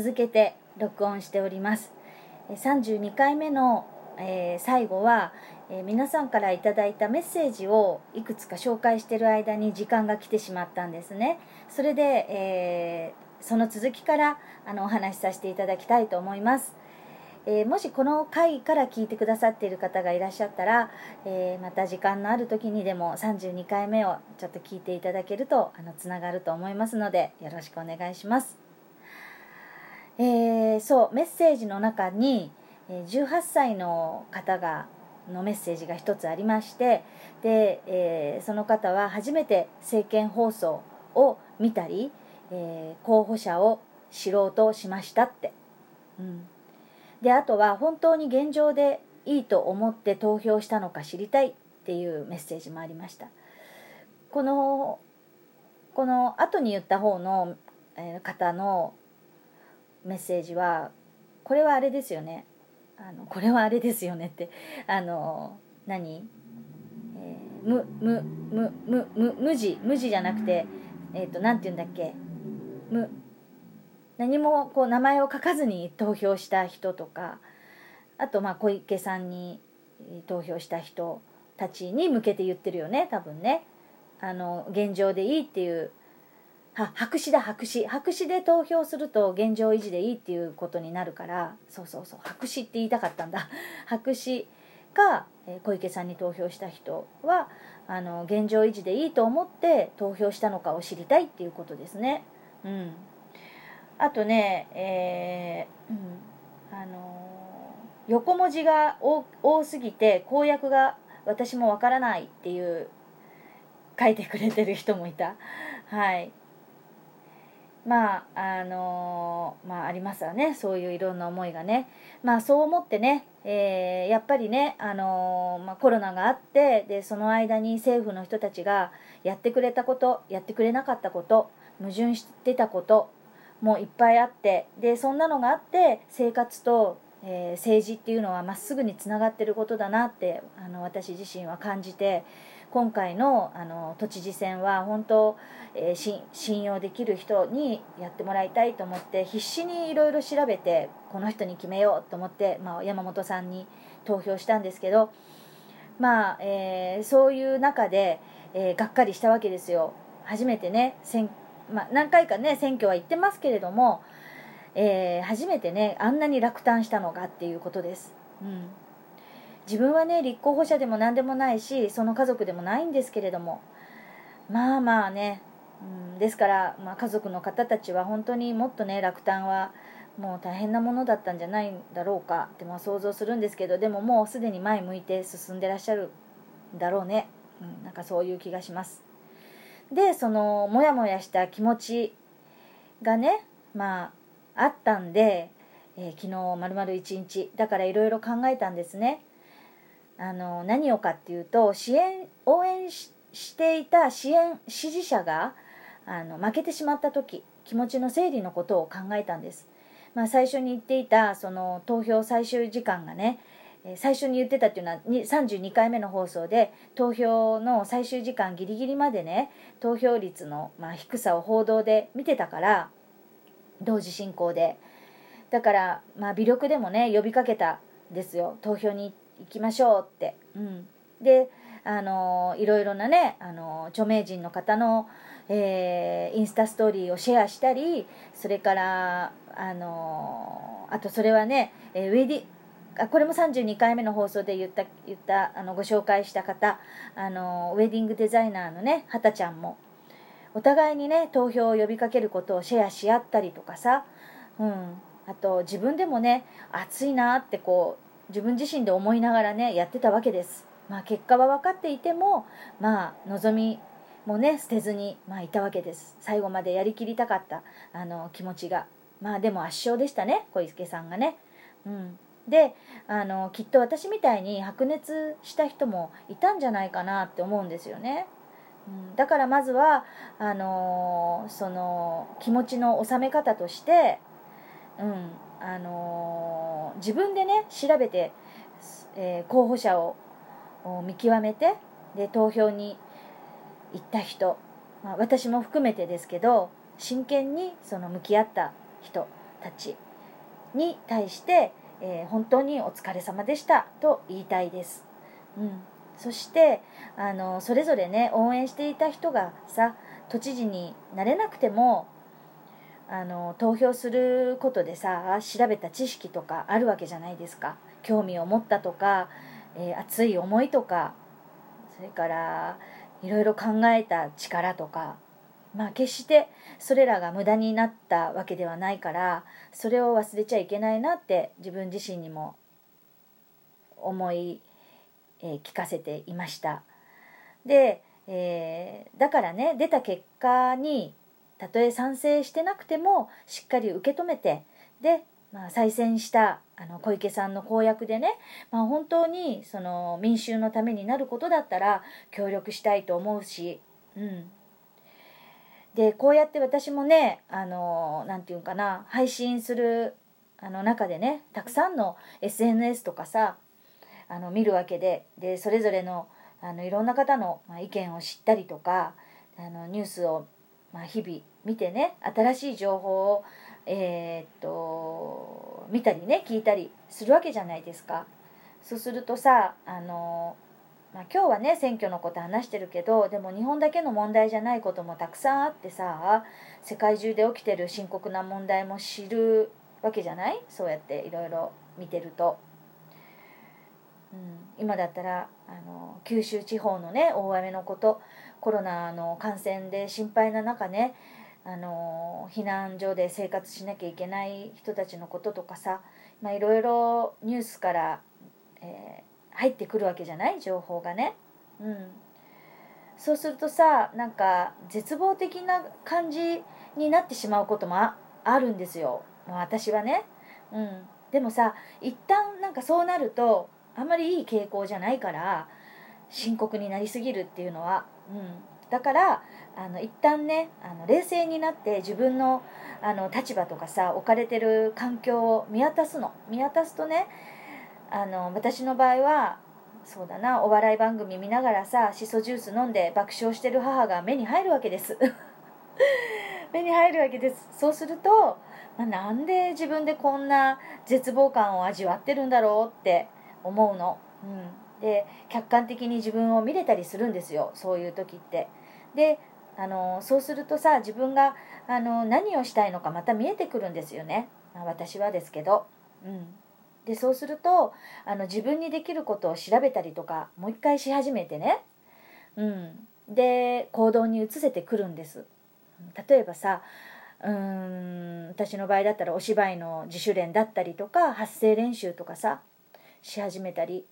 続けて録音しております。32回目の、えー、最後は、えー、皆さんから頂いたメッセージをいくつか紹介してる間に時間が来てしまったんですね。それで、えー、その続きからあのお話しさせていただきたいと思います。えー、もしこの回から聞いてくださっている方がいらっしゃったら、えー、また時間のある時にでも32回目をちょっと聞いていただけるとあのつながると思いますのでよろしくお願いします。えー、そうメッセージの中に18歳の方がのメッセージが一つありましてで、えー、その方は初めて政見放送を見たり、えー、候補者を知ろうとしましたって。うんであとは本当に現状でいいと思って投票したのか知りたいっていうメッセージもありましたこのこの後に言った方の方のメッセージはこれはあれですよね。あのこれはあれですよねってあの何、えー、むむむむむ無地無地じゃなくてえっ、ー、と何て言うんだっけ？む何もこう名前を書かずに投票した人とかあとまあ小池さんに投票した人たちに向けて言ってるよね多分ね。あの現状でいいっていうは白紙だ白紙。白紙で投票すると現状維持でいいっていうことになるからそうそうそう。白紙って言いたかったんだ。白紙が小池さんに投票した人はあの現状維持でいいと思って投票したのかを知りたいっていうことですね。うん。あとね、えー、うん、あのー、横文字が多すぎて公約が私もわからないっていう書いてくれてる人もいた。はい。まああの、まあありますわね。そういういろんな思いがね。まあそう思ってね、えー、やっぱりね、あの、まあ、コロナがあってでその間に政府の人たちがやってくれたことやってくれなかったこと矛盾してたこともいっぱいあってでそんなのがあって生活と、えー、政治っていうのはまっすぐにつながってることだなってあの私自身は感じて今回のあの都知事選は本当、えー、信用できる人にやってもらいたいと思って必死にいろいろ調べてこの人に決めようと思って、まあ、山本さんに投票したんですけどまあ、えー、そういう中で、えー、がっかりしたわけですよ。初めてね選まあ、何回かね選挙は行ってますけれども、えー、初めてねあんなに落胆したのがっていうことです、うん、自分はね立候補者でも何でもないしその家族でもないんですけれども。まあまあね、うん、ですから、まあ、家族の方たちは本当にもっとね落胆はもう大変なものだったんじゃないんだろうか。ってまあ想像するんですけどでももうすでに前向いて進んでらっしゃるんだろうね、うん、なんかそういう気がします。でそのモヤモヤした気持ちがねまああったんで、えー、昨日まるまる一日だからいろいろ考えたんですね。あの何をかっていうと支援応援していた支援支持者があの負けてしまった時気持ちの整理のことを考えたんです、まあ、最初に言っていたその投票最終時間がね最初に言ってたっていうのは32回目の放送で投票の最終時間ギリギリまでね投票率のま低さを報道で見てたから同時進行で。だからまあ微力でもね呼びかけたんですよ。投票に行きましょうって。うん、であのいろいろなねあの著名人の方の、えー、インスタストーリーをシェアしたりそれからあのあとそれはねウェディあこれも32回目の放送で言った言ったあのご紹介した方あのウェディングデザイナーのねはたちゃんもお互いにね投票を呼びかけることをシェアし合ったりとかさ、うん、あと自分でもね暑いなってこう自分自身で思いながらねやってたわけです。まあ、結果は分かっていてもまあ望みもね捨てずに、まあ、いたわけです最後までやりきりたかったあの気持ちがまあでも圧勝でしたね小池さんがね。うんであのきっと私みたいに白熱した人もいたんじゃないかなって思うんですよね。うん、だからまずはあのその気持ちの収め方として、うんあの自分でね調べて、えー、候補者を見極めてで投票に行った人、まあ、私も含めてですけど真剣にその向き合った人たちに対して、えー、本当にお疲れ様でしたと言いたいです。うん、そしてあのそれぞれね応援していた人がさ都知事になれなくてもあの投票することでさ調べた知識とかあるわけじゃないですか。興味を持ったとか、えー、熱い思いとかそれからいろいろ考えた力とか。まあ決してそれらが無駄になったわけではないからそれを忘れちゃいけないなって自分自身にも思い、えー、聞かせていました。で、えー、だからね出た結果にたとえ賛成してなくてもしっかり受け止めてで、まあ、再選したあの小池さんの公約でね、まあ、本当にその民衆のためになることだったら協力したいと思うし、うん、でこうやって私もねあのなんていうかな配信するあの中でねたくさんの SNS とかさあの見るわけででそれぞれのあのいろんな方の、意見を知ったりとかあのニュースを、まあ、日々見てね新しい情報を、えー、っと見たりね聞いたりするわけじゃないですか。そうするとさあのまあ、今日はね選挙のこと話してるけどでも日本だけの問題じゃないこともたくさんあってさ世界中で起きてる深刻な問題も知るわけじゃない？そうやっていろいろ見てると、うん、今だったらあの九州地方のね大雨のことコロナの感染で心配な中ねあの避難所で生活しなきゃいけない人たちのこととかさいろいろニュースから、えー入ってくるわけじゃない？情報がね。うん。そうするとさなんか絶望的な感じになってしまうこともあるんですよ、私はね。うん、でもさ一旦なんかそうなるとあんまりいい傾向じゃないから深刻になりすぎるっていうのは。うんだからあの一旦ねあの冷静になって自分のあの立場とかさ置かれてる環境を見渡すの。見渡すとねあの私の場合はそうだなお笑い番組見ながらさしそジュース飲んで爆笑してる母が目に入るわけです。目に入るわけです。そうすると、まあ、なんで自分でこんな絶望感を味わってるんだろうって思うの、うん、で客観的に自分を見れたりするんですよ。そういう時って。であのそうするとさ自分があの何をしたいのかまた見えてくるんですよね、私はですけど。うん。でそうするとあの自分にできることを調べたりとかもう一回し始めてね、うん、で行動に移せてくるんです。例えばさうん私の場合だったらお芝居の自主練だったりとか発声練習とかさし始めたり。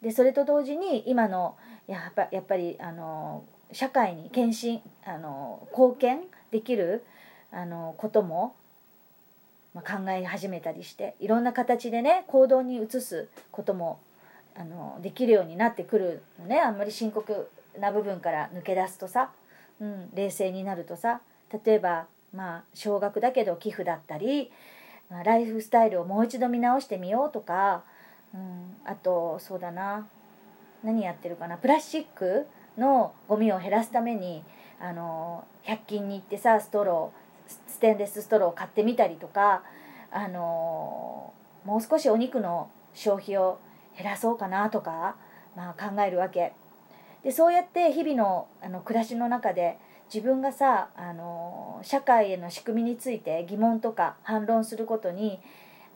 でそれと同時に今のやっぱやっぱりあの社会に献身あの貢献できるあのこともまあ、考え始めたりしていろんな形でね行動に移すこともあのできるようになってくるのね。あんまり深刻な部分から抜け出すとさ、うん、冷静になるとさ。例えばまあ少額だけど寄付だったり、まあ、ライフスタイルをもう一度見直してみようとか、うん、あとそうだな。何やってるかな。プラスチックのゴミを減らすためにあの100均に行ってさストローステンレスストローを買ってみたりとか、あのもう少しお肉の消費を減らそうかなとか、まあ、考えるわけ。でそうやって日々のあの暮らしの中で自分がさ、あの社会への仕組みについて疑問とか反論することに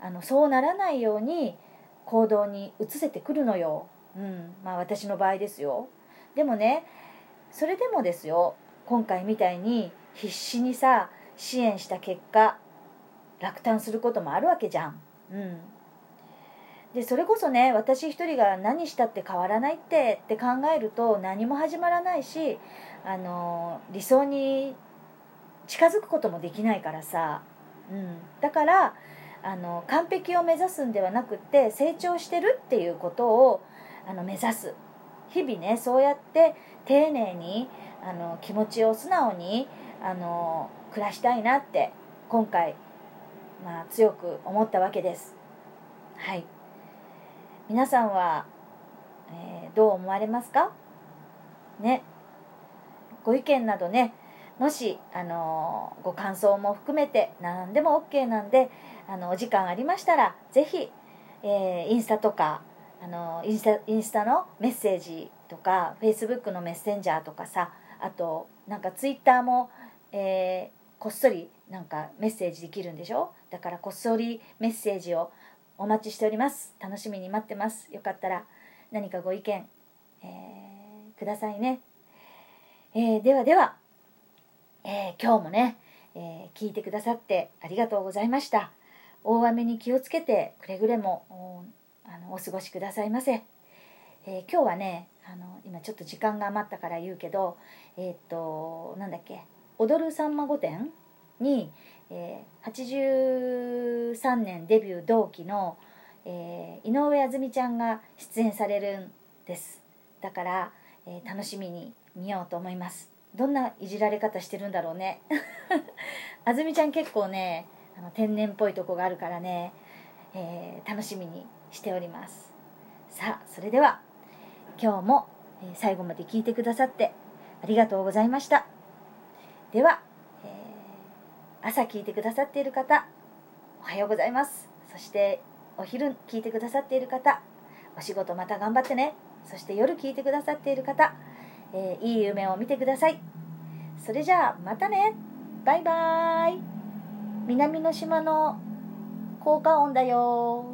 あのそうならないように行動に移せてくるのよ、うん。まあ、私の場合ですよ。でもねそれでもですよ今回みたいに必死にさ支援した結果落胆することもあるわけじゃん。うん、でそれこそね私一人が何したって変わらないってって考えると何も始まらないしあの理想に近づくこともできないからさ、うん、だからあの完璧を目指すんではなくって成長してるっていうことをあの目指す。日々ねそうやって丁寧にあの気持ちを素直にあの暮らしたいなって今回、まあ、強く思ったわけです。はい。皆さんは、えー、どう思われますか？ね。ご意見などねもしあのご感想も含めて何でも OK なんであのお時間ありましたらぜひ、えー、インスタとかあのインスタインスタのメッセージとかフェイスブックのメッセンジャーとかさあとなんかツイッターも、えー、こっそりなんかメッセージできるんでしょ？だからこっそりメッセージをお待ちしております。楽しみに待ってます。よかったら何かご意見、えー、くださいね、えー、ではでは、え今日もね、え聞いてくださってありがとうございました。大雨に気をつけてくれぐれもあのお過ごしくださいませ、え今日はねあの今ちょっと時間が余ったから言うけどえっ、となんだっけ「踊るさんま御殿」に、えー、83年デビュー同期の、えー、井上あずみちゃんが出演されるんです。だから、えー、楽しみに見ようと思います。どんないじられ方してるんだろうね。あずみちゃん結構ねあの天然っぽいとこがあるからね、えー、楽しみにしております。さあそれでは今日も最後まで聞いてくださってありがとうございました。ではえ朝聞いてくださっている方おはようございます。そしてお昼聞いてくださっている方お仕事また頑張ってね。そして夜聞いてくださっている方、えー、いい夢を見てください。それじゃあまたね。バイバーイ。南の島の効果音だよ。